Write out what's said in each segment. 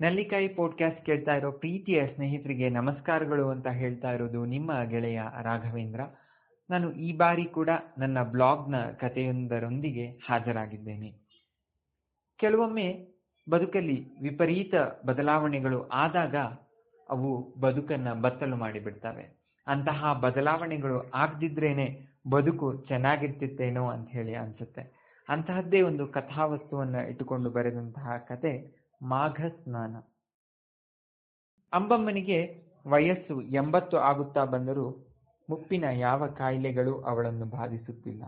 ನಲ್ಲಿಕಾಯಿ podcast ಕೇಳ್ತಾ ಇರೋ ಪ್ರೀತಿಯ ಸ್ನೇಹಿತರಿಗೆ ನಮಸ್ಕಾರಗಳು ಅಂತ ಹೇಳ್ತಾ ಇರೋದು ನಿಮ್ಮ ಗೆಳೆಯ ರಾಘವೇಂದ್ರ. ನಾನು ಈ ಬಾರಿ ಕೂಡ ನನ್ನ ಬ್ಲಾಗ್ನ ಕಥೆಯೊಂದರೊಂದಿಗೆ ಹಾಜರಾಗಿದ್ದೇನೆ. ಕೆಲವೊಮ್ಮೆ ಬದುಕಲ್ಲಿ ವಿಪರೀತ ಬದಲಾವಣೆಗಳು ಆದಾಗ ಅವು ಬದುಕನ್ನ ಬತ್ತಲು ಮಾಡಿಬಿಡ್ತವೆ. ಅಂತಹ ಬದಲಾವಣೆಗಳು ಆಗದಿದ್ರೇನೆ ಬದುಕು ಚೆನ್ನಾಗಿರ್ತಿತ್ತೇನೋ ಅಂತ ಹೇಳಿ ಅನ್ಸುತ್ತೆ. ಅಂತಹದ್ದೇ ಒಂದು ಕಥಾವಸ್ತುವನ್ನ ಇಟ್ಟುಕೊಂಡು ಬರೆದಂತಹ ಕತೆ ಮಾಘ ಸ್ನಾನ ಅಂಬಮ್ಮನಿಗೆ ವಯಸ್ಸು ಎಂಬತ್ತು ಆಗುತ್ತಾ ಬಂದರೂ ಮುಪ್ಪಿನ ಯಾವ ಕಾಯಿಲೆಗಳು ಅವಳನ್ನು ಬಾಧಿಸುತ್ತಿಲ್ಲ.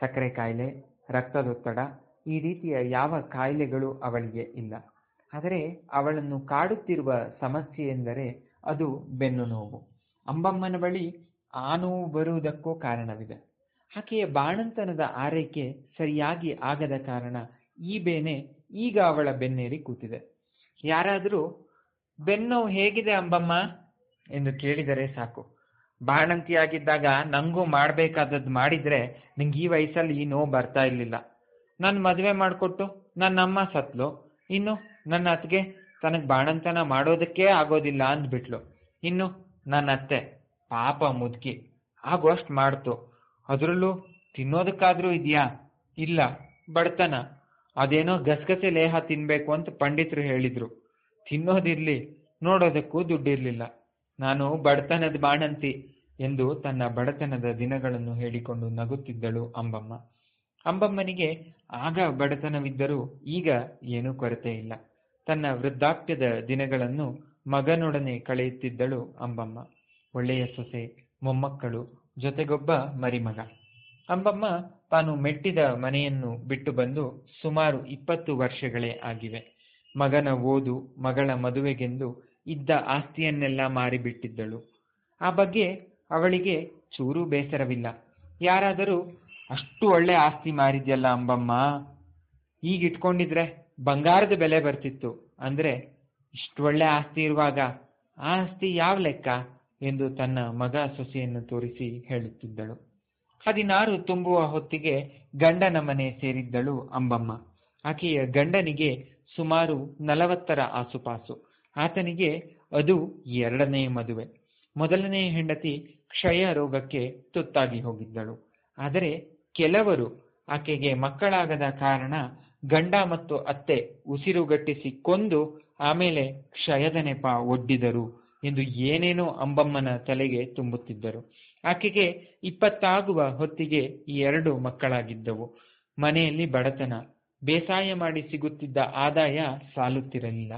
ಸಕ್ಕರೆ ಕಾಯಿಲೆ, ರಕ್ತದೊತ್ತಡ ಈ ರೀತಿಯ ಯಾವ ಕಾಯಿಲೆಗಳು ಅವಳಿಗೆ ಇಲ್ಲ. ಆದರೆ ಅವಳನ್ನು ಕಾಡುತ್ತಿರುವ ಸಮಸ್ಯೆ ಎಂದರೆ ಅದು ಬೆನ್ನು ನೋವು. ಅಂಬಮ್ಮನ ಬಳಿ ಆ ನೋವು ಬರುವುದಕ್ಕೂ ಕಾರಣವಿದೆ. ಆಕೆಯ ಬಾಣಂತನದ ಆರೈಕೆ ಸರಿಯಾಗಿ ಆಗದ ಕಾರಣ ಈ ಬೇನೆ ಈಗ ಅವಳ ಬೆನ್ನೇರಿ ಕೂತಿದೆ. ಯಾರಾದರೂ, ಬೆನ್ನು ಹೇಗಿದೆ ಅಂಬಮ್ಮ? ಎಂದು ಕೇಳಿದರೆ ಸಾಕು. ಬಾಣಂತಿಯಾಗಿದ್ದಾಗ ನಂಗೂ ಮಾಡಬೇಕಾದದ್ದು ಮಾಡಿದ್ರೆ ನಿಂಗೆ ಈ ವಯಸ್ಸಲ್ಲಿ ಈ ನೋವು ಬರ್ತಾ ಇರಲಿಲ್ಲ. ನನ್ನ ಮದುವೆ ಮಾಡಿಕೊಟ್ಟು ನನ್ನ ಅಮ್ಮ ಸತ್ಲು. ಇನ್ನು ನನ್ನ ಅತ್ತಿಗೆ ತನಗೆ ಬಾಣಂತನ ಮಾಡೋದಕ್ಕೇ ಆಗೋದಿಲ್ಲ ಅಂದ್ಬಿಟ್ಲು. ಇನ್ನು ನನ್ನ ಅತ್ತೆ ಪಾಪ ಮುದುಕಿ. ಆಗೋಷ್ಟು ಮಾಡ್ತು. ಅದರಲ್ಲೂ ತಿನ್ನೋದಕ್ಕಾದರೂ ಇದೆಯಾ? ಇಲ್ಲ. ಬಡತನ. ಅದೇನೋ ಗಸಗಸೆ ಲೇಹ ತಿನ್ಬೇಕು ಅಂತ ಪಂಡಿತರು ಹೇಳಿದ್ರು. ತಿನ್ನೋದಿರ್ಲಿ, ನೋಡೋದಕ್ಕೂ ದುಡ್ಡಿರ್ಲಿಲ್ಲ. ನಾನು ಬಡತನದ ಬಾಣಂತಿ ಎಂದು ತನ್ನ ಬಡತನದ ದಿನಗಳನ್ನು ಹೇಳಿಕೊಂಡು ನಗುತ್ತಿದ್ದಳು ಅಂಬಮ್ಮ. ಅಂಬಮ್ಮನಿಗೆ ಆಗ ಬಡತನವಿದ್ದರೂ ಈಗ ಏನೂ ಕೊರತೆ ಇಲ್ಲ. ತನ್ನ ವೃದ್ಧಾಪ್ಯದ ದಿನಗಳನ್ನು ಮಗನೊಡನೆ ಕಳೆಯುತ್ತಿದ್ದಳು ಅಂಬಮ್ಮ. ಒಳ್ಳೆಯ ಸೊಸೆ, ಮೊಮ್ಮಕ್ಕಳು, ಜೊತೆಗೊಬ್ಬ ಮರಿಮಗ. ಅಂಬಮ್ಮ ತಾನು ಮೆಟ್ಟಿದ ಮನೆಯನ್ನು ಬಿಟ್ಟು ಬಂದು ಸುಮಾರು ಇಪ್ಪತ್ತು ವರ್ಷಗಳೇ ಆಗಿವೆ. ಮಗನ ಓದು, ಮಗಳ ಮದುವೆಗೆಂದು ಇದ್ದ ಆಸ್ತಿಯನ್ನೆಲ್ಲ ಮಾರಿಬಿಟ್ಟಿದ್ದಳು. ಆ ಬಗ್ಗೆ ಅವಳಿಗೆ ಚೂರು ಬೇಸರವಿಲ್ಲ. ಯಾರಾದರೂ, ಅಷ್ಟು ಒಳ್ಳೆ ಆಸ್ತಿ ಮಾರಿದ್ಯಲ್ಲ ಅಂಬಮ್ಮ ಈಗ ಇಟ್ಕೊಂಡಿದ್ರೆ ಬಂಗಾರದ ಬೆಲೆ ಬರ್ತಿತ್ತು. ಅಂದ್ರೆ ಇಷ್ಟು ಒಳ್ಳೆ ಆಸ್ತಿ ಇರುವಾಗ ಆಸ್ತಿ ಯಾವ ಲೆಕ್ಕ? ಎಂದು ತನ್ನ ಮಗ ಸೊಸೆಯನ್ನು ತೋರಿಸಿ ಹೇಳುತ್ತಿದ್ದಳು. ಹದಿನಾರು ತುಂಬುವ ಹೊತ್ತಿಗೆ ಗಂಡನ ಮನೆ ಸೇರಿದ್ದಳು ಅಂಬಮ್ಮ. ಆಕೆಯ ಗಂಡನಿಗೆ ಸುಮಾರು ನಲವತ್ತರ ಆಸುಪಾಸು. ಆತನಿಗೆ ಅದು ಎರಡನೇ ಮದುವೆ. ಮೊದಲನೇ ಹೆಂಡತಿ ಕ್ಷಯ ರೋಗಕ್ಕೆ ತುತ್ತಾಗಿ ಹೋಗಿದ್ದಳು. ಆದರೆ ಕೆಲವರು ಆಕೆಗೆ ಮಕ್ಕಳಾಗದ ಕಾರಣ ಗಂಡ ಮತ್ತು ಅತ್ತೆ ಉಸಿರುಗಟ್ಟಿಸಿ ಕೊಂದು ಆಮೇಲೆ ಕ್ಷಯದ ನೆಪ ಒಡ್ಡಿದರು ಎಂದು ಏನೇನೋ ಅಂಬಮ್ಮನ ತಲೆಗೆ ತುಂಬುತ್ತಿದ್ದರು. ಆಕೆಗೆ ಇಪ್ಪತ್ತಾಗುವ ಹೊತ್ತಿಗೆ ಈ ಎರಡು ಮಕ್ಕಳಾಗಿದ್ದವು. ಮನೆಯಲ್ಲಿ ಬಡತನ. ಬೇಸಾಯ ಮಾಡಿ ಸಿಗುತ್ತಿದ್ದ ಆದಾಯ ಸಾಲುತ್ತಿರಲಿಲ್ಲ.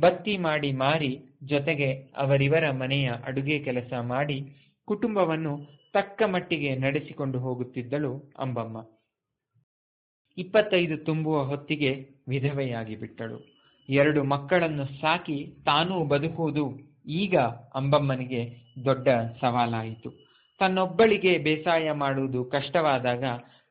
ಬತ್ತಿ ಮಾಡಿ ಮಾರಿ ಜೊತೆಗೆ ಅವರಿವರ ಮನೆಯ ಅಡುಗೆ ಕೆಲಸ ಮಾಡಿ ಕುಟುಂಬವನ್ನು ತಕ್ಕ ಮಟ್ಟಿಗೆ ನಡೆಸಿಕೊಂಡು ಹೋಗುತ್ತಿದ್ದಳು ಅಂಬಮ್ಮ. ಇಪ್ಪತ್ತೈದು ತುಂಬುವ ಹೊತ್ತಿಗೆ ವಿಧವೆಯಾಗಿ ಬಿಟ್ಟಳು ಎರಡು ಮಕ್ಕಳನ್ನು ಸಾಕಿ ತಾನೂ ಬದುಕುವುದು ಈಗ ಅಂಬಮ್ಮನಿಗೆ ದೊಡ್ಡ ಸವಾಲಾಯಿತು. ತನ್ನೊಬ್ಬಳಿಗೆ ಬೇಸಾಯ ಮಾಡುವುದು ಕಷ್ಟವಾದಾಗ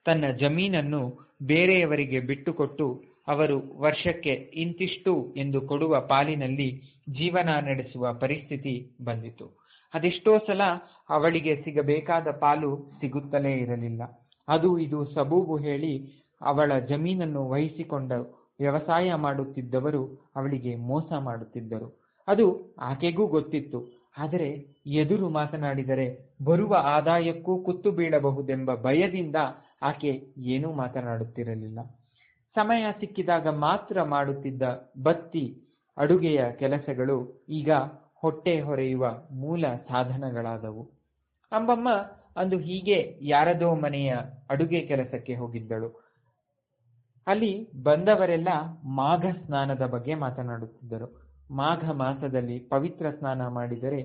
ತನ್ನ ಜಮೀನನ್ನು ಬೇರೆಯವರಿಗೆ ಬಿಟ್ಟುಕೊಟ್ಟು ಅವರು ವರ್ಷಕ್ಕೆ ಇಂತಿಷ್ಟು ಎಂದು ಕೊಡುವ ಪಾಲಿನಲ್ಲಿ ಜೀವನ ನಡೆಸುವ ಪರಿಸ್ಥಿತಿ ಬಂದಿತು. ಅದೆಷ್ಟೋ ಸಲ ಅವಳಿಗೆ ಸಿಗಬೇಕಾದ ಪಾಲು ಸಿಗುತ್ತಲೇ ಇರಲಿಲ್ಲ. ಅದು ಇದು ಸಬೂಬು ಹೇಳಿ ಅವಳ ಜಮೀನನ್ನು ವಹಿಸಿಕೊಂಡ ವ್ಯವಸಾಯ ಮಾಡುತ್ತಿದ್ದವರು ಅವಳಿಗೆ ಮೋಸ ಮಾಡುತ್ತಿದ್ದರು. ಅದು ಆಕೆಗೂ ಗೊತ್ತಿತ್ತು. ಆದರೆ ಎದುರು ಮಾತನಾಡಿದರೆ ಬರುವ ಆದಾಯಕ್ಕೂ ಕುತ್ತು ಬೀಳಬಹುದೆಂಬ ಭಯದಿಂದ ಆಕೆ ಏನೂ ಮಾತನಾಡುತ್ತಿರಲಿಲ್ಲ. ಸಮಯ ಸಿಕ್ಕಿದಾಗ ಮಾತ್ರ ಮಾಡುತ್ತಿದ್ದ ಬತ್ತಿ ಅಡುಗೆಯ ಕೆಲಸಗಳು ಈಗ ಹೊಟ್ಟೆ ಹೊರೆಯುವ ಮೂಲ ಸಾಧನಗಳಾದವು. ಅಂಬಮ್ಮ ಅಂದು ಹೀಗೆ ಯಾರದೋ ಮನೆಯ ಅಡುಗೆ ಕೆಲಸಕ್ಕೆ ಹೋಗಿದ್ದಳು. ಅಲ್ಲಿ ಬಂದವರೆಲ್ಲ ಮಾಘ ಸ್ನಾನದ ಬಗ್ಗೆ ಮಾತನಾಡುತ್ತಿದ್ದರು. ಮಾಘ ಮಾಸದಲ್ಲಿ ಪವಿತ್ರ ಸ್ನಾನ ಮಾಡಿದರೆ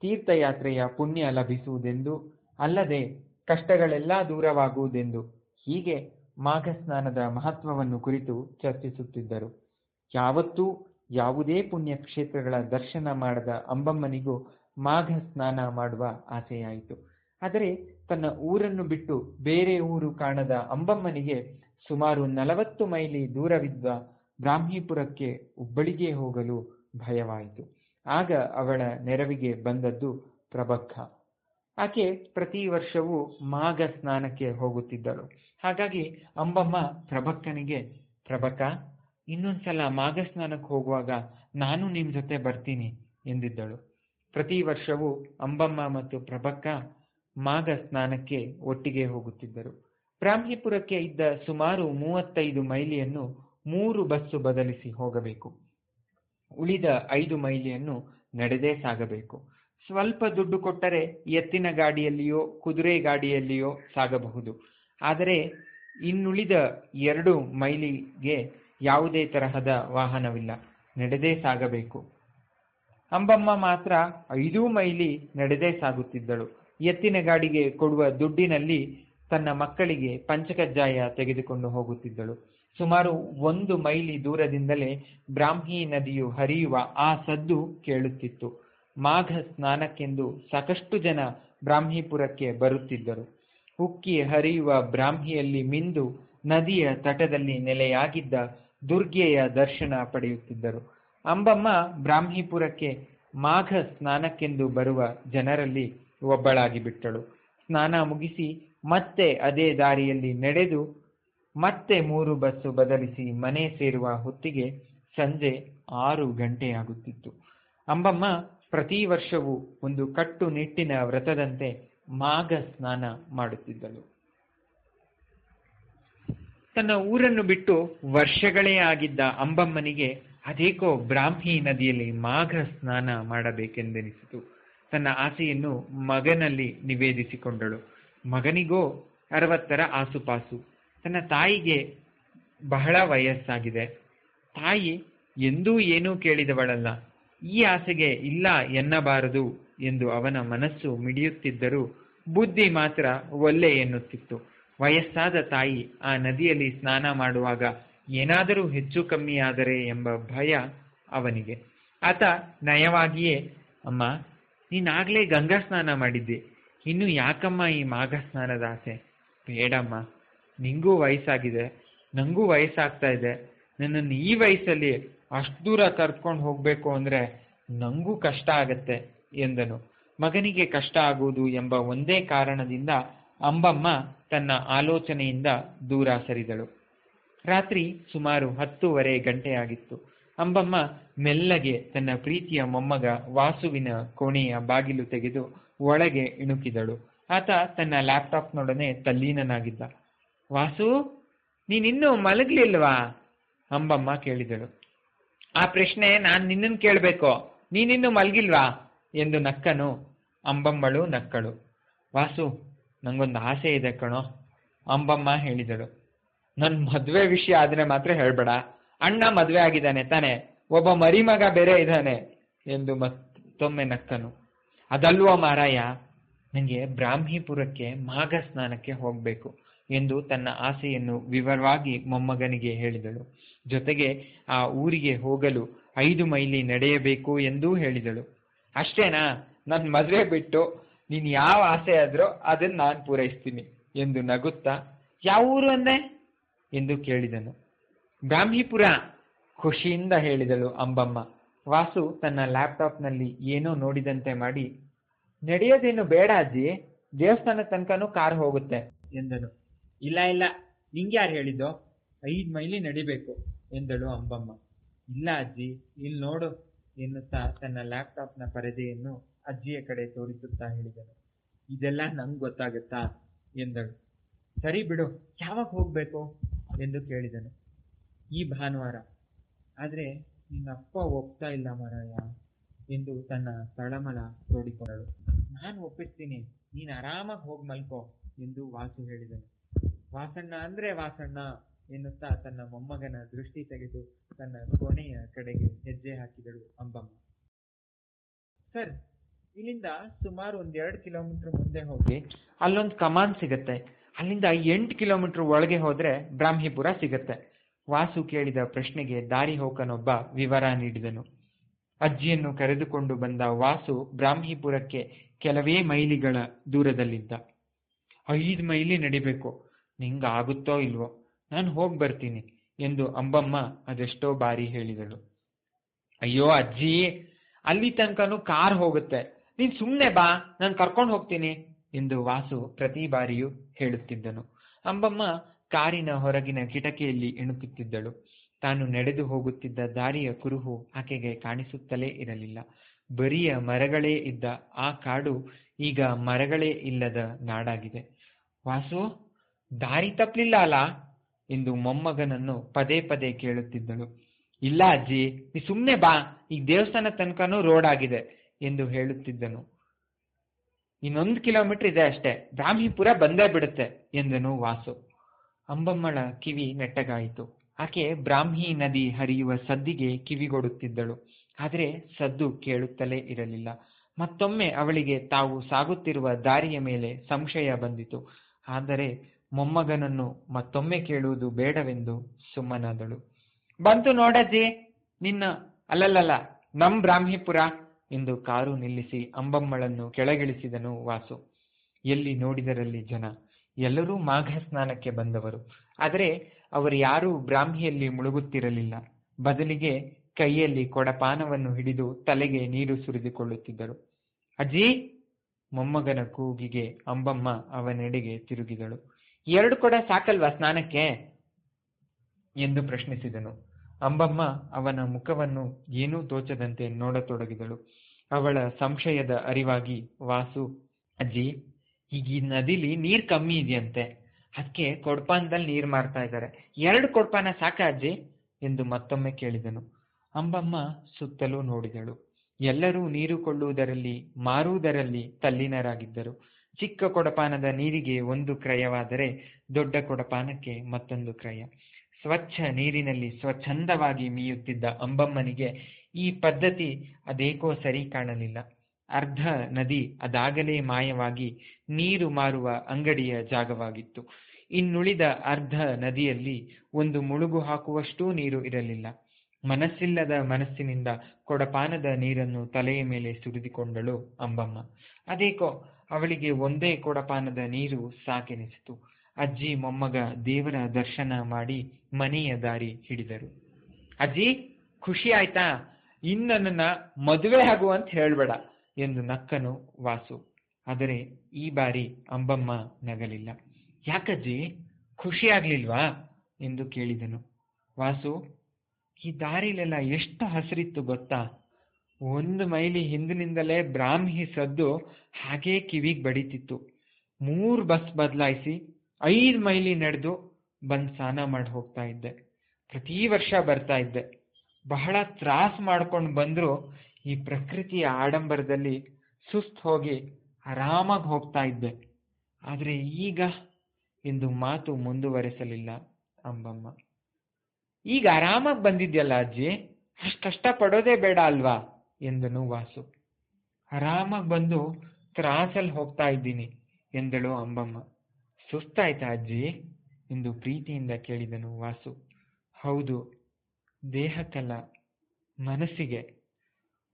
ತೀರ್ಥಯಾತ್ರೆಯ ಪುಣ್ಯ ಲಭಿಸುವುದೆಂದು, ಅಲ್ಲದೆ ಕಷ್ಟಗಳೆಲ್ಲ ದೂರವಾಗುವುದೆಂದು ಹೀಗೆ ಮಾಘ ಸ್ನಾನದ ಮಹತ್ವವನ್ನು ಕುರಿತು ಚರ್ಚಿಸುತ್ತಿದ್ದರು. ಯಾವತ್ತೂ ಯಾವುದೇ ಪುಣ್ಯ ಕ್ಷೇತ್ರಗಳ ದರ್ಶನ ಮಾಡದ ಅಂಬಮ್ಮನಿಗೂ ಮಾಘ ಸ್ನಾನ ಮಾಡುವ ಆಸೆಯಾಯಿತು. ಆದರೆ ತನ್ನ ಊರನ್ನು ಬಿಟ್ಟು ಬೇರೆ ಊರು ಕಾಣದ ಅಂಬಮ್ಮನಿಗೆ ಸುಮಾರು ನಲವತ್ತು ಮೈಲಿ ದೂರವಿದ್ದ ಬ್ರಾಹ್ಮೀಪುರಕ್ಕೆ ಹುಬ್ಬಳ್ಳಿಗೆ ಹೋಗಲು ಭಯವಾಯಿತು. ಆಗ ಅವಳ ನೆರವಿಗೆ ಬಂದದ್ದು ಪ್ರಬಕ್ಕ. ಆಕೆ ಪ್ರತಿ ವರ್ಷವೂ ಮಾಘ ಸ್ನಾನಕ್ಕೆ ಹೋಗುತ್ತಿದ್ದಳು. ಹಾಗಾಗಿ ಅಂಬಮ್ಮ ಪ್ರಭಕ್ಕನಿಗೆ ಪ್ರಭಕ್ಕ ಇನ್ನೊಂದ್ಸಲ ಮಾಘ ಸ್ನಾನಕ್ಕೆ ಹೋಗುವಾಗ ನಾನು ನಿಮ್ ಜೊತೆ ಬರ್ತೀನಿ ಎಂದಿದ್ದಳು. ಪ್ರತಿ ವರ್ಷವೂ ಅಂಬಮ್ಮ ಮತ್ತು ಪ್ರಭಕ್ಕ ಮಾಘ ಸ್ನಾನಕ್ಕೆ ಒಟ್ಟಿಗೆ ಹೋಗುತ್ತಿದ್ದರು. ಬ್ರಾಹ್ಮೀಪುರಕ್ಕೆ ಇದ್ದ ಸುಮಾರು ಮೂವತ್ತೈದು ಮೈಲಿಯನ್ನು ಮೂರು ಬಸ್ಸು ಬದಲಿಸಿ ಹೋಗಬೇಕು. ಉಳಿದ ಐದು ಮೈಲಿಯನ್ನು ನಡೆದೇ ಸಾಗಬೇಕು. ಸ್ವಲ್ಪ ದುಡ್ಡು ಕೊಟ್ಟರೆ ಎತ್ತಿನ ಗಾಡಿಯಲ್ಲಿಯೋ, ಕುದುರೆ ಗಾಡಿಯಲ್ಲಿಯೋ ಸಾಗಬಹುದು. ಆದರೆ ಇನ್ನುಳಿದ ಎರಡು ಮೈಲಿಗೆ ಯಾವುದೇ ತರಹದ ವಾಹನವಿಲ್ಲ. ನಡೆದೇ ಸಾಗಬೇಕು. ಅಂಬಮ್ಮ ಮಾತ್ರ ಐದೂ ಮೈಲಿ ನಡೆದೇ ಸಾಗುತ್ತಿದ್ದಳು. ಎತ್ತಿನ ಗಾಡಿಗೆ ಕೊಡುವ ದುಡ್ಡಿನಲ್ಲಿ ತನ್ನ ಮಕ್ಕಳಿಗೆ ಪಂಚಕಜ್ಜಾಯ ತೆಗೆದುಕೊಂಡು ಹೋಗುತ್ತಿದ್ದಳು. ಸುಮಾರು ಒಂದು ಮೈಲಿ ದೂರದಿಂದಲೇ ಬ್ರಾಹ್ಮಿ ನದಿಯು ಹರಿಯುವ ಆ ಸದ್ದು ಕೇಳುತ್ತಿತ್ತು. ಮಾಘ ಸ್ನಾನಕ್ಕೆಂದು ಸಾಕಷ್ಟು ಜನ ಬ್ರಾಹ್ಮಿಪುರಕ್ಕೆ ಬರುತ್ತಿದ್ದರು. ಉಕ್ಕಿ ಹರಿಯುವ ಬ್ರಾಹ್ಮಿಯಲ್ಲಿ ಮಿಂದು ನದಿಯ ತಟದಲ್ಲಿ ನೆಲೆಯಾಗಿದ್ದ ದುರ್ಗೆಯ ದರ್ಶನ ಪಡೆಯುತ್ತಿದ್ದರು. ಅಂಬಮ್ಮ ಬ್ರಾಹ್ಮಿಪುರಕ್ಕೆ ಮಾಘ ಸ್ನಾನಕ್ಕೆಂದು ಬರುವ ಜನರಲ್ಲಿ ಒಬ್ಬಳಾಗಿ ಬಿಟ್ಟಳು ಸ್ನಾನ ಮುಗಿಸಿ ಮತ್ತೆ ಅದೇ ದಾರಿಯಲ್ಲಿ ನಡೆದು ಮತ್ತೆ ಮೂರು ಬಸ್ಸು ಬದಲಿಸಿ ಮನೆ ಸೇರುವ ಹೊತ್ತಿಗೆ ಸಂಜೆ ಆರು ಗಂಟೆಯಾಗುತ್ತಿತ್ತು ಅಂಬಮ್ಮ ಪ್ರತಿ ವರ್ಷವೂ ಒಂದು ಕಟ್ಟುನಿಟ್ಟಿನ ವ್ರತದಂತೆ ಮಾಘ ಸ್ನಾನ ಮಾಡುತ್ತಿದ್ದಳು. ತನ್ನ ಊರನ್ನು ಬಿಟ್ಟು ವರ್ಷಗಳೇ ಆಗಿದ್ದ ಅಂಬಮ್ಮನಿಗೆ ಅದೇಕೋ ಬ್ರಾಹ್ಮಿ ನದಿಯಲ್ಲಿ ಮಾಘ ಸ್ನಾನ ಮಾಡಬೇಕೆಂದೆನಿಸಿತು. ತನ್ನ ಆಸೆಯನ್ನು ಮಗನಲ್ಲಿ ನಿವೇದಿಸಿಕೊಂಡಳು. ಮಗನಿಗೋ ಅರವತ್ತರ ಆಸುಪಾಸು. ತನ್ನ ತಾಯಿಗೆ ಬಹಳ ವಯಸ್ಸಾಗಿದೆ. ತಾಯಿ ಎಂದೂ ಏನೂ ಕೇಳಿದವಳಲ್ಲ. ಈ ಆಸೆಗೆ ಇಲ್ಲ ಎನ್ನಬಾರದು ಎಂದು ಅವನ ಮನಸ್ಸು ಮಿಡಿಯುತ್ತಿದ್ದರೂ ಬುದ್ಧಿ ಮಾತ್ರ ಒಲ್ಲೆ ಎನ್ನುತ್ತಿತ್ತು. ವಯಸ್ಸಾದ ತಾಯಿ ಆ ನದಿಯಲ್ಲಿ ಸ್ನಾನ ಮಾಡುವಾಗ ಏನಾದರೂ ಹೆಚ್ಚು ಕಮ್ಮಿಯಾದರೆ ಎಂಬ ಭಯ ಅವನಿಗೆ. ಆತ ನಯವಾಗಿಯೇ, ಅಮ್ಮ, ನೀನಾಗಲೇ ಗಂಗಾ ಸ್ನಾನ ಮಾಡಿದ್ದೆ. ಇನ್ನು ಯಾಕಮ್ಮ ಈ ಮಾಘ ಸ್ನಾನದ ಆಸೆ? ಬೇಡಮ್ಮ ನಿಂಗೂ ವಯಸ್ಸಾಗಿದೆ, ನಂಗೂ ವಯಸ್ಸಾಗ್ತಾ ಇದೆ. ನನ್ನನ್ನು ಈ ವಯಸ್ಸಲ್ಲಿ ಅಷ್ಟು ದೂರ ಕರ್ಕೊಂಡು ಹೋಗ್ಬೇಕು ಅಂದ್ರೆ ನಂಗೂ ಕಷ್ಟ ಆಗತ್ತೆ ಎಂದನು. ಮಗನಿಗೆ ಕಷ್ಟ ಆಗುವುದು ಎಂಬ ಒಂದೇ ಕಾರಣದಿಂದ ಅಂಬಮ್ಮ ತನ್ನ ಆಲೋಚನೆಯಿಂದ ದೂರ ಸರಿದಳು. ರಾತ್ರಿ ಸುಮಾರು ಹತ್ತೂವರೆ ಗಂಟೆಯಾಗಿತ್ತು. ಅಂಬಮ್ಮ ಮೆಲ್ಲಗೆ ತನ್ನ ಪ್ರೀತಿಯ ಮೊಮ್ಮಗ ವಾಸುವಿನ ಕೋಣೆಯ ಬಾಗಿಲು ತೆಗೆದು ಒಳಗೆ ಇಣುಕಿದಳು. ಆತ ತನ್ನ ಲ್ಯಾಪ್ಟಾಪ್ನೊಡನೆ ತಲ್ಲೀನನಾಗಿದ್ದ. ವಾಸು, ನೀನಿನ್ನೂ ಮಲಗ್ಲಿಲ್ವಾ ಅಂಬಮ್ಮ ಕೇಳಿದಳು. ಆ ಪ್ರಶ್ನೆ ನಾನು ನಿನ್ನನ್ ಕೇಳಬೇಕು. ನೀನಿನ್ನೂ ಮಲಗಿಲ್ವಾ? ಎಂದು ನಕ್ಕನು. ಅಂಬಮ್ಮಳು ನಕ್ಕಳು. ವಾಸು, ನಂಗೊಂದು ಆಸೆ ಇದೆ ಕಣೋ, ಅಂಬಮ್ಮ ಹೇಳಿದಳು. ನನ್ನ ಮದುವೆ ವಿಷಯ ಆದ್ರೆ ಮಾತ್ರ ಹೇಳ್ಬೇಡ. ಅಣ್ಣ ಮದುವೆ ಆಗಿದ್ದಾನೆ ತಾನೆ, ಒಬ್ಬ ಮರಿಮಗ ಬೇರೆ ಇದ್ದಾನೆ ಎಂದು ಮತ್ತೊಮ್ಮೆ ನಕ್ಕನು. ಅದಲ್ವ ಮಾರಾಯ ನನಗೆ ಬ್ರಾಹ್ಮೀಪುರಕ್ಕೆ ಮಾಘ ಸ್ನಾನಕ್ಕೆ ಹೋಗ್ಬೇಕು. ಎಂದು ತನ್ನ ಆಸೆಯನ್ನು ವಿವರವಾಗಿ ಮೊಮ್ಮಗನಿಗೆ ಹೇಳಿದಳು. ಜೊತೆಗೆ ಆ ಊರಿಗೆ ಹೋಗಲು ಐದು ಮೈಲಿ ನಡೆಯಬೇಕು ಎಂದೂ ಹೇಳಿದಳು. ಅಷ್ಟೇನಾ? ನನ್ನ ಮದುವೆ ಬಿಟ್ಟು ನೀನ್ ಯಾವ ಆಸೆ ಆದ್ರೂ ಅದನ್ನ ನಾನು ಪೂರೈಸ್ತೀನಿ ಎಂದು ನಗುತ್ತಾ, ಯಾವ ಊರು ಅಂದೆ? ಎಂದು ಕೇಳಿದನು. ಬ್ರಾಹ್ಮೀಪುರ, ಖುಷಿಯಿಂದ ಹೇಳಿದಳು ಅಂಬಮ್ಮ. ವಾಸು ತನ್ನ ಲ್ಯಾಪ್ಟಾಪ್ನಲ್ಲಿ ಏನೋ ನೋಡಿದಂತೆ ಮಾಡಿ, ನಡೆಯೋದೇನು ಬೇಡ ಅಜ್ಜಿ ದೇವಸ್ಥಾನ ತನಕನೂ ಕಾರ್ ಹೋಗುತ್ತೆ, ಎಂದನು. ಇಲ್ಲ ಇಲ್ಲ. ನಿಂಗೆ ಯಾರು ಹೇಳಿದ್ದು? ಐದು ಮೈಲಿ ನಡಿಬೇಕು, ಎಂದಳು ಅಂಬಮ್ಮ. ಇಲ್ಲ ಅಜ್ಜಿ ಇಲ್ಲಿ ನೋಡು. ಎನ್ನುತ್ತಾ ತನ್ನ ಲ್ಯಾಪ್ಟಾಪ್ನ ಪರದೆಯನ್ನು ಅಜ್ಜಿಯ ಕಡೆ ತೋರಿಸುತ್ತಾ ಹೇಳಿದನು ಇದೆಲ್ಲ ನಂಗೆ ಗೊತ್ತಾಗುತ್ತಾ? ಎಂದಳು. ಸರಿ ಬಿಡು, ಯಾವಾಗ ಹೋಗ್ಬೇಕು? ಎಂದು ಕೇಳಿದನು. ಈ ಭಾನುವಾರ. ಆದರೆ ನಿನ್ನಪ್ಪ ಒಪ್ತಾ ಇಲ್ಲ ಮಾರಾಯ, ಎಂದು ತನ್ನ ತಳಮಳ ತೋಡಿಕೊಂಡಳು. ನಾನು ಒಪ್ಪಿಸ್ತೀನಿ, ನೀನು ಆರಾಮಾಗಿ ಹೋಗಿ ಮಲ್ಕೋ, ಎಂದು ವಾಸು ಹೇಳಿದನು. ವಾಸಣ್ಣ ಅಂದ್ರೆ ವಾಸಣ್ಣ ಎನ್ನುತ್ತಾ ತನ್ನ ಮೊಮ್ಮಗನ ದೃಷ್ಟಿ ತೆಗೆದು ತನ್ನ ಕೋಣೆಯ ಕಡೆಗೆ ಹೆಜ್ಜೆ ಹಾಕಿದಳು ಅಂಬಮ್ಮ. ಸರ್, ಇಲ್ಲಿಂದ ಸುಮಾರು ಒಂದ್ ಎರಡು ಕಿಲೋಮೀಟರ್ ಮುಂದೆ ಹೋಗಿ ಅಲ್ಲೊಂದು ಕಮಾನ್ ಸಿಗತ್ತೆ. ಅಲ್ಲಿಂದ ಎಂಟು ಕಿಲೋಮೀಟರ್ ಒಳಗೆ ಹೋದ್ರೆ ಬ್ರಾಹ್ಮಿಪುರ ಸಿಗತ್ತೆ. ವಾಸು ಕೇಳಿದ ಪ್ರಶ್ನೆಗೆ ದಾರಿ ಹೋಕನೊಬ್ಬ ವಿವರ ನೀಡಿದನು. ಅಜ್ಜಿಯನ್ನು ಕರೆದುಕೊಂಡು ಬಂದ ವಾಸು ಬ್ರಾಹ್ಮಿಪುರಕ್ಕೆ ಕೆಲವೇ ಮೈಲಿಗಳ ದೂರದಲ್ಲಿದ್ದ. ಐದು ಮೈಲಿ ನಡಿಬೇಕು. ನಿಂಗ ಆಗುತ್ತೋ ಇಲ್ವೋ, ನಾನು ಹೋಗಿ ಬರ್ತೀನಿ ಎಂದು ಅಂಬಮ್ಮ ಅದೆಷ್ಟೋ ಬಾರಿ ಹೇಳಿದಳು. ಅಯ್ಯೋ ಅಜ್ಜಿ, ಅಲ್ಲಿ ತನಕನೂ ಕಾರ್ ಹೋಗುತ್ತೆ. ನೀನ್ ಸುಮ್ನೆ ಬಾ, ನಾನು ಕರ್ಕೊಂಡು ಹೋಗ್ತೀನಿ ಎಂದು ವಾಸು ಪ್ರತಿ ಬಾರಿಯೂ ಹೇಳುತ್ತಿದ್ದನು. ಅಂಬಮ್ಮ ಕಾರಿನ ಹೊರಗಿನ ಕಿಟಕಿಯಲ್ಲಿ ಇಣುಕುತ್ತಿದ್ದಳು ತಾನು ನಡೆದು ಹೋಗುತ್ತಿದ್ದ ದಾರಿಯ ಕುರುಹು ಆಕೆಗೆ ಕಾಣಿಸುತ್ತಲೇ ಇರಲಿಲ್ಲ. ಬರಿಯ ಮರಗಳೇ ಇದ್ದ ಆ ಕಾಡು ಈಗ ಮರಗಳೇ ಇಲ್ಲದ ನಾಡಾಗಿದೆ. ವಾಸು ದಾರಿ ತಪ್ಪಲಿಲ್ಲ ಅಲ್ಲ ಎಂದು ಮೊಮ್ಮಗನನ್ನು ಪದೇ ಪದೇ ಕೇಳುತ್ತಿದ್ದಳು. ಇಲ್ಲ ಅಜ್ಜಿ, ನೀ ಸುಮ್ಮನೆ ಬಾ, ಈ ದೇವಸ್ಥಾನ ತನಕನೂ ರೋಡ್ ಆಗಿದೆ ಎಂದು ಹೇಳುತ್ತಿದ್ದನು. ಇನ್ನೊಂದು ಕಿಲೋಮೀಟರ್ ಇದೆ ಅಷ್ಟೇ, ಬ್ರಾಹ್ಮಿಪುರ ಬಂದೇ ಬಿಡುತ್ತೆ ಎಂದನು ವಾಸು. ಅಂಬಮ್ಮಳ ಕಿವಿ ನೆಟ್ಟಗಾಯಿತು. ಆಕೆ ಬ್ರಾಹ್ಮಿ ನದಿ ಹರಿಯುವ ಸದ್ದಿಗೆ ಕಿವಿಗೊಡುತ್ತಿದ್ದಳು. ಆದರೆ ಸದ್ದು ಕೇಳುತ್ತಲೇ ಇರಲಿಲ್ಲ. ಮತ್ತೊಮ್ಮೆ ಅವಳಿಗೆ ತಾವು ಸಾಗುತ್ತಿರುವ ದಾರಿಯ ಮೇಲೆ ಸಂಶಯ ಬಂದಿತು. ಆದರೆ ಮೊಮ್ಮಗನನ್ನು ಮತ್ತೊಮ್ಮೆ ಕೇಳುವುದು ಬೇಡವೆಂದು ಸುಮ್ಮನಾದಳು. ಬಂತು ನೋಡಜ್ಜಿ, ನಿನ್ನ ಅಲ್ಲಲ್ಲಲ್ಲ, ನಮ್ ಬ್ರಾಹ್ಮಿಪುರ ಎಂದು ಕಾರು ನಿಲ್ಲಿಸಿ ಅಂಬಮ್ಮಳನ್ನು ಕೆಳಗಿಳಿಸಿದನು ವಾಸು. ಎಲ್ಲಿ ನೋಡಿದರಲ್ಲಿ ಜನ. ಎಲ್ಲರೂ ಮಾಘ ಸ್ನಾನಕ್ಕೆ ಬಂದವರು. ಆದರೆ ಅವರು ಯಾರೂ ಬ್ರಾಹ್ಮಿಯಲ್ಲಿ ಮುಳುಗುತ್ತಿರಲಿಲ್ಲ. ಬದಲಿಗೆ ಕೈಯಲ್ಲಿ ಕೊಡಪಾನವನ್ನು ಹಿಡಿದು ತಲೆಗೆ ನೀರು ಸುರಿದುಕೊಳ್ಳುತ್ತಿದ್ದರು. ಅಜ್ಜಿ, ಮೊಮ್ಮಗನ ಕೂಗಿಗೆ ಅಂಬಮ್ಮ ಅವನೆಡೆಗೆ ತಿರುಗಿದಳು. ಎರಡು ಕೊಡ ಸಾಕಲ್ವಾ ಸ್ನಾನಕ್ಕೆ? ಎಂದು ಪ್ರಶ್ನಿಸಿದನು. ಅಂಬಮ್ಮ ಅವನ ಮುಖವನ್ನು ಏನೂ ತೋಚದಂತೆ ನೋಡತೊಡಗಿದಳು. ಅವಳ ಸಂಶಯದ ಅರಿವಾಗಿ ವಾಸು, ಅಜ್ಜಿ, ಈಗ ಈ ನದಿಲಿ ನೀರ್ ಕಮ್ಮಿ ಇದೆಯಂತೆ. ಅದಕ್ಕೆ ಕೊಡ್ಪಾನದಲ್ಲಿ ನೀರ್ ಮಾರ್ತಾ ಇದ್ದಾರೆ ಎರಡು ಕೊಡ್ಪಾನ ಸಾಕ ಅಜ್ಜಿ? ಎಂದು ಮತ್ತೊಮ್ಮೆ ಕೇಳಿದನು. ಅಂಬಮ್ಮ ಸುತ್ತಲೂ ನೋಡಿದಳು. ಎಲ್ಲರೂ ನೀರು ಕೊಳ್ಳುವುದರಲ್ಲಿ, ಮಾರುವುದರಲ್ಲಿ ತಲ್ಲೀನರಾಗಿದ್ದರು. ಚಿಕ್ಕ ಕೊಡಪಾನದ ನೀರಿಗೆ ಒಂದು ಕ್ರಯವಾದರೆ ದೊಡ್ಡ ಕೊಡಪಾನಕ್ಕೆ ಮತ್ತೊಂದು ಕ್ರಯ. ಸ್ವಚ್ಛ ನೀರಿನಲ್ಲಿ ಸ್ವಚ್ಛಂದವಾಗಿ ಮೀಯುತ್ತಿದ್ದ ಅಂಬಮ್ಮನಿಗೆ ಈ ಪದ್ಧತಿ ಅದೇಕೋ ಸರಿ ಕಾಣಲಿಲ್ಲ. ಅರ್ಧ ನದಿ ಅದಾಗಲೇ ಮಾಯವಾಗಿ ನೀರು ಮಾರುವ ಅಂಗಡಿಯ ಜಾಗವಾಗಿತ್ತು. ಇನ್ನುಳಿದ ಅರ್ಧ ನದಿಯಲ್ಲಿ ಒಂದು ಮುಳುಗು ಹಾಕುವಷ್ಟೂ ನೀರು ಇರಲಿಲ್ಲ. ಮನಸ್ಸಿಲ್ಲದ ಮನಸ್ಸಿನಿಂದ ಕೊಡಪಾನದ ನೀರನ್ನು ತಲೆಯ ಮೇಲೆ ಸುರಿದುಕೊಂಡಳು ಅಂಬಮ್ಮ. ಅದೇಕೋ ಅವಳಿಗೆ ಒಂದೇ ಕೊಡಪಾನದ ನೀರು ಸಾಕೆನಿಸಿತು. ಅಜ್ಜಿ ಮೊಮ್ಮಗ ದೇವರ ದರ್ಶನ ಮಾಡಿ ಮನೆಯ ದಾರಿ ಹಿಡಿದರು. ಅಜ್ಜಿ, ಖುಷಿ ಆಯ್ತಾ? ಇನ್ನನ್ನ ಮದುವೆ ಆಗು ಅಂತ ಹೇಳ್ಬೇಡ ಎಂದು ನಕ್ಕನು ವಾಸು. ಆದರೆ ಈ ಬಾರಿ ಅಂಬಮ್ಮ ನಗಲಿಲ್ಲ. ಯಾಕಜ್ಜಿ, ಖುಷಿ ಆಗ್ಲಿಲ್ವಾ? ಎಂದು ಕೇಳಿದನು. ವಾಸು, ಈ ದಾರಿಲೆಲ್ಲ ಎಷ್ಟು ಹಸಿರಿತ್ತು ಗೊತ್ತಾ? ಒಂದು ಮೈಲಿ ಹಿಂದಿನಿಂದಲೇ ಬ್ರಾಹ್ಮಿ ಸದ್ದು ಹಾಗೇ ಕಿವಿಗೆ ಬಡಿತಿತ್ತು. ಮೂರು ಬಸ್ ಬದಲಾಯಿಸಿ ಐದು ಮೈಲಿ ನಡೆದು ಬಂದು ಸ್ನಾನ ಮಾಡಿ ಹೋಗ್ತಾ ಇದ್ದೆ. ಪ್ರತಿ ವರ್ಷ ಬರ್ತಾ ಇದ್ದೆ. ಬಹಳ ತ್ರಾಸ ಮಾಡ್ಕೊಂಡು ಬಂದರೂ ಈ ಪ್ರಕೃತಿಯ ಆಡಂಬರದಲ್ಲಿ ಸುಸ್ತು ಹೋಗಿ ಆರಾಮಾಗಿ ಹೋಗ್ತಾ ಇದ್ದೆ. ಆದರೆ ಈಗ ಎಂದು ಮಾತು ಮುಂದುವರೆಸಲಿಲ್ಲ ಅಂಬಮ್ಮ. ಈಗ ಆರಾಮಾಗಿ ಬಂದಿದ್ಯಲ್ಲ ಅಜ್ಜಿ? ಅಷ್ಟು ಕಷ್ಟ ಪಡೋದೇ ಬೇಡ ಅಲ್ವಾ? ಎಂದನು ವಾಸು. ಆರಾಮಾಗಿ ಬಂದು ತ್ರಾಸಲ್ಲಿ ಹೋಗ್ತಾ ಇದ್ದೀನಿ, ಎಂದಳು ಅಂಬಮ್ಮ. ಸುಸ್ತಾಯ್ತಾ ಅಜ್ಜಿ? ಎಂದು ಪ್ರೀತಿಯಿಂದ ಕೇಳಿದನು ವಾಸು. ಹೌದು, ದೇಹಕ್ಕಲ್ಲ, ಮನಸ್ಸಿಗೆ.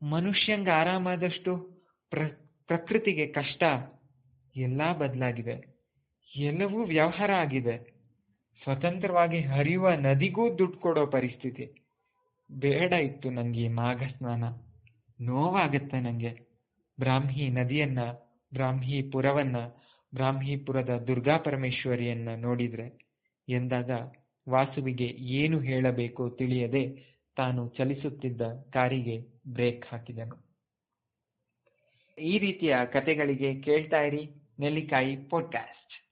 ಮನುಷ್ಯಂಗೆ ಆರಾಮಾದಷ್ಟು ಪ್ರ, ಪ್ರಕೃತಿಗೆ ಕಷ್ಟ, ಎಲ್ಲ ಬದಲಾಗಿದೆ. ಎಲ್ಲವೂ ವ್ಯವಹಾರ ಆಗಿದೆ. ಸ್ವತಂತ್ರವಾಗಿ ಹರಿಯುವ ನದಿಗೂ ದುಡ್ಡು ಕೊಡೋ ಪರಿಸ್ಥಿತಿ. ಬೇಡ ಇತ್ತು ನನಗೆ ಮಾಘ ಸ್ನಾನ ನೋವಾಗತ್ತೆ ನನಗೆ ಬ್ರಾಹ್ಮಿ ನದಿಯನ್ನ, ಬ್ರಾಹ್ಮಿ ಪುರವನ್ನ ಬ್ರಾಹ್ಮಿಪುರದ ದುರ್ಗಾ ಪರಮೇಶ್ವರಿಯನ್ನ ನೋಡಿದ್ರೆ ಎಂದಾಗ ವಾಸುವಿಗೆ ಏನು ಹೇಳಬೇಕು ತಿಳಿಯದೆ ತಾನು ಚಲಿಸುತ್ತಿದ್ದ ಕಾರಿಗೆ ಬ್ರೇಕ್ ಹಾಕಿದನು. ಈ ರೀತಿಯ ಕತೆಗಳಿಗೆ ಕೇಳ್ತಾ ಇರಿ ನೆಲ್ಲಿಕಾಯಿ ಪಾಡ್ಕಾಸ್ಟ್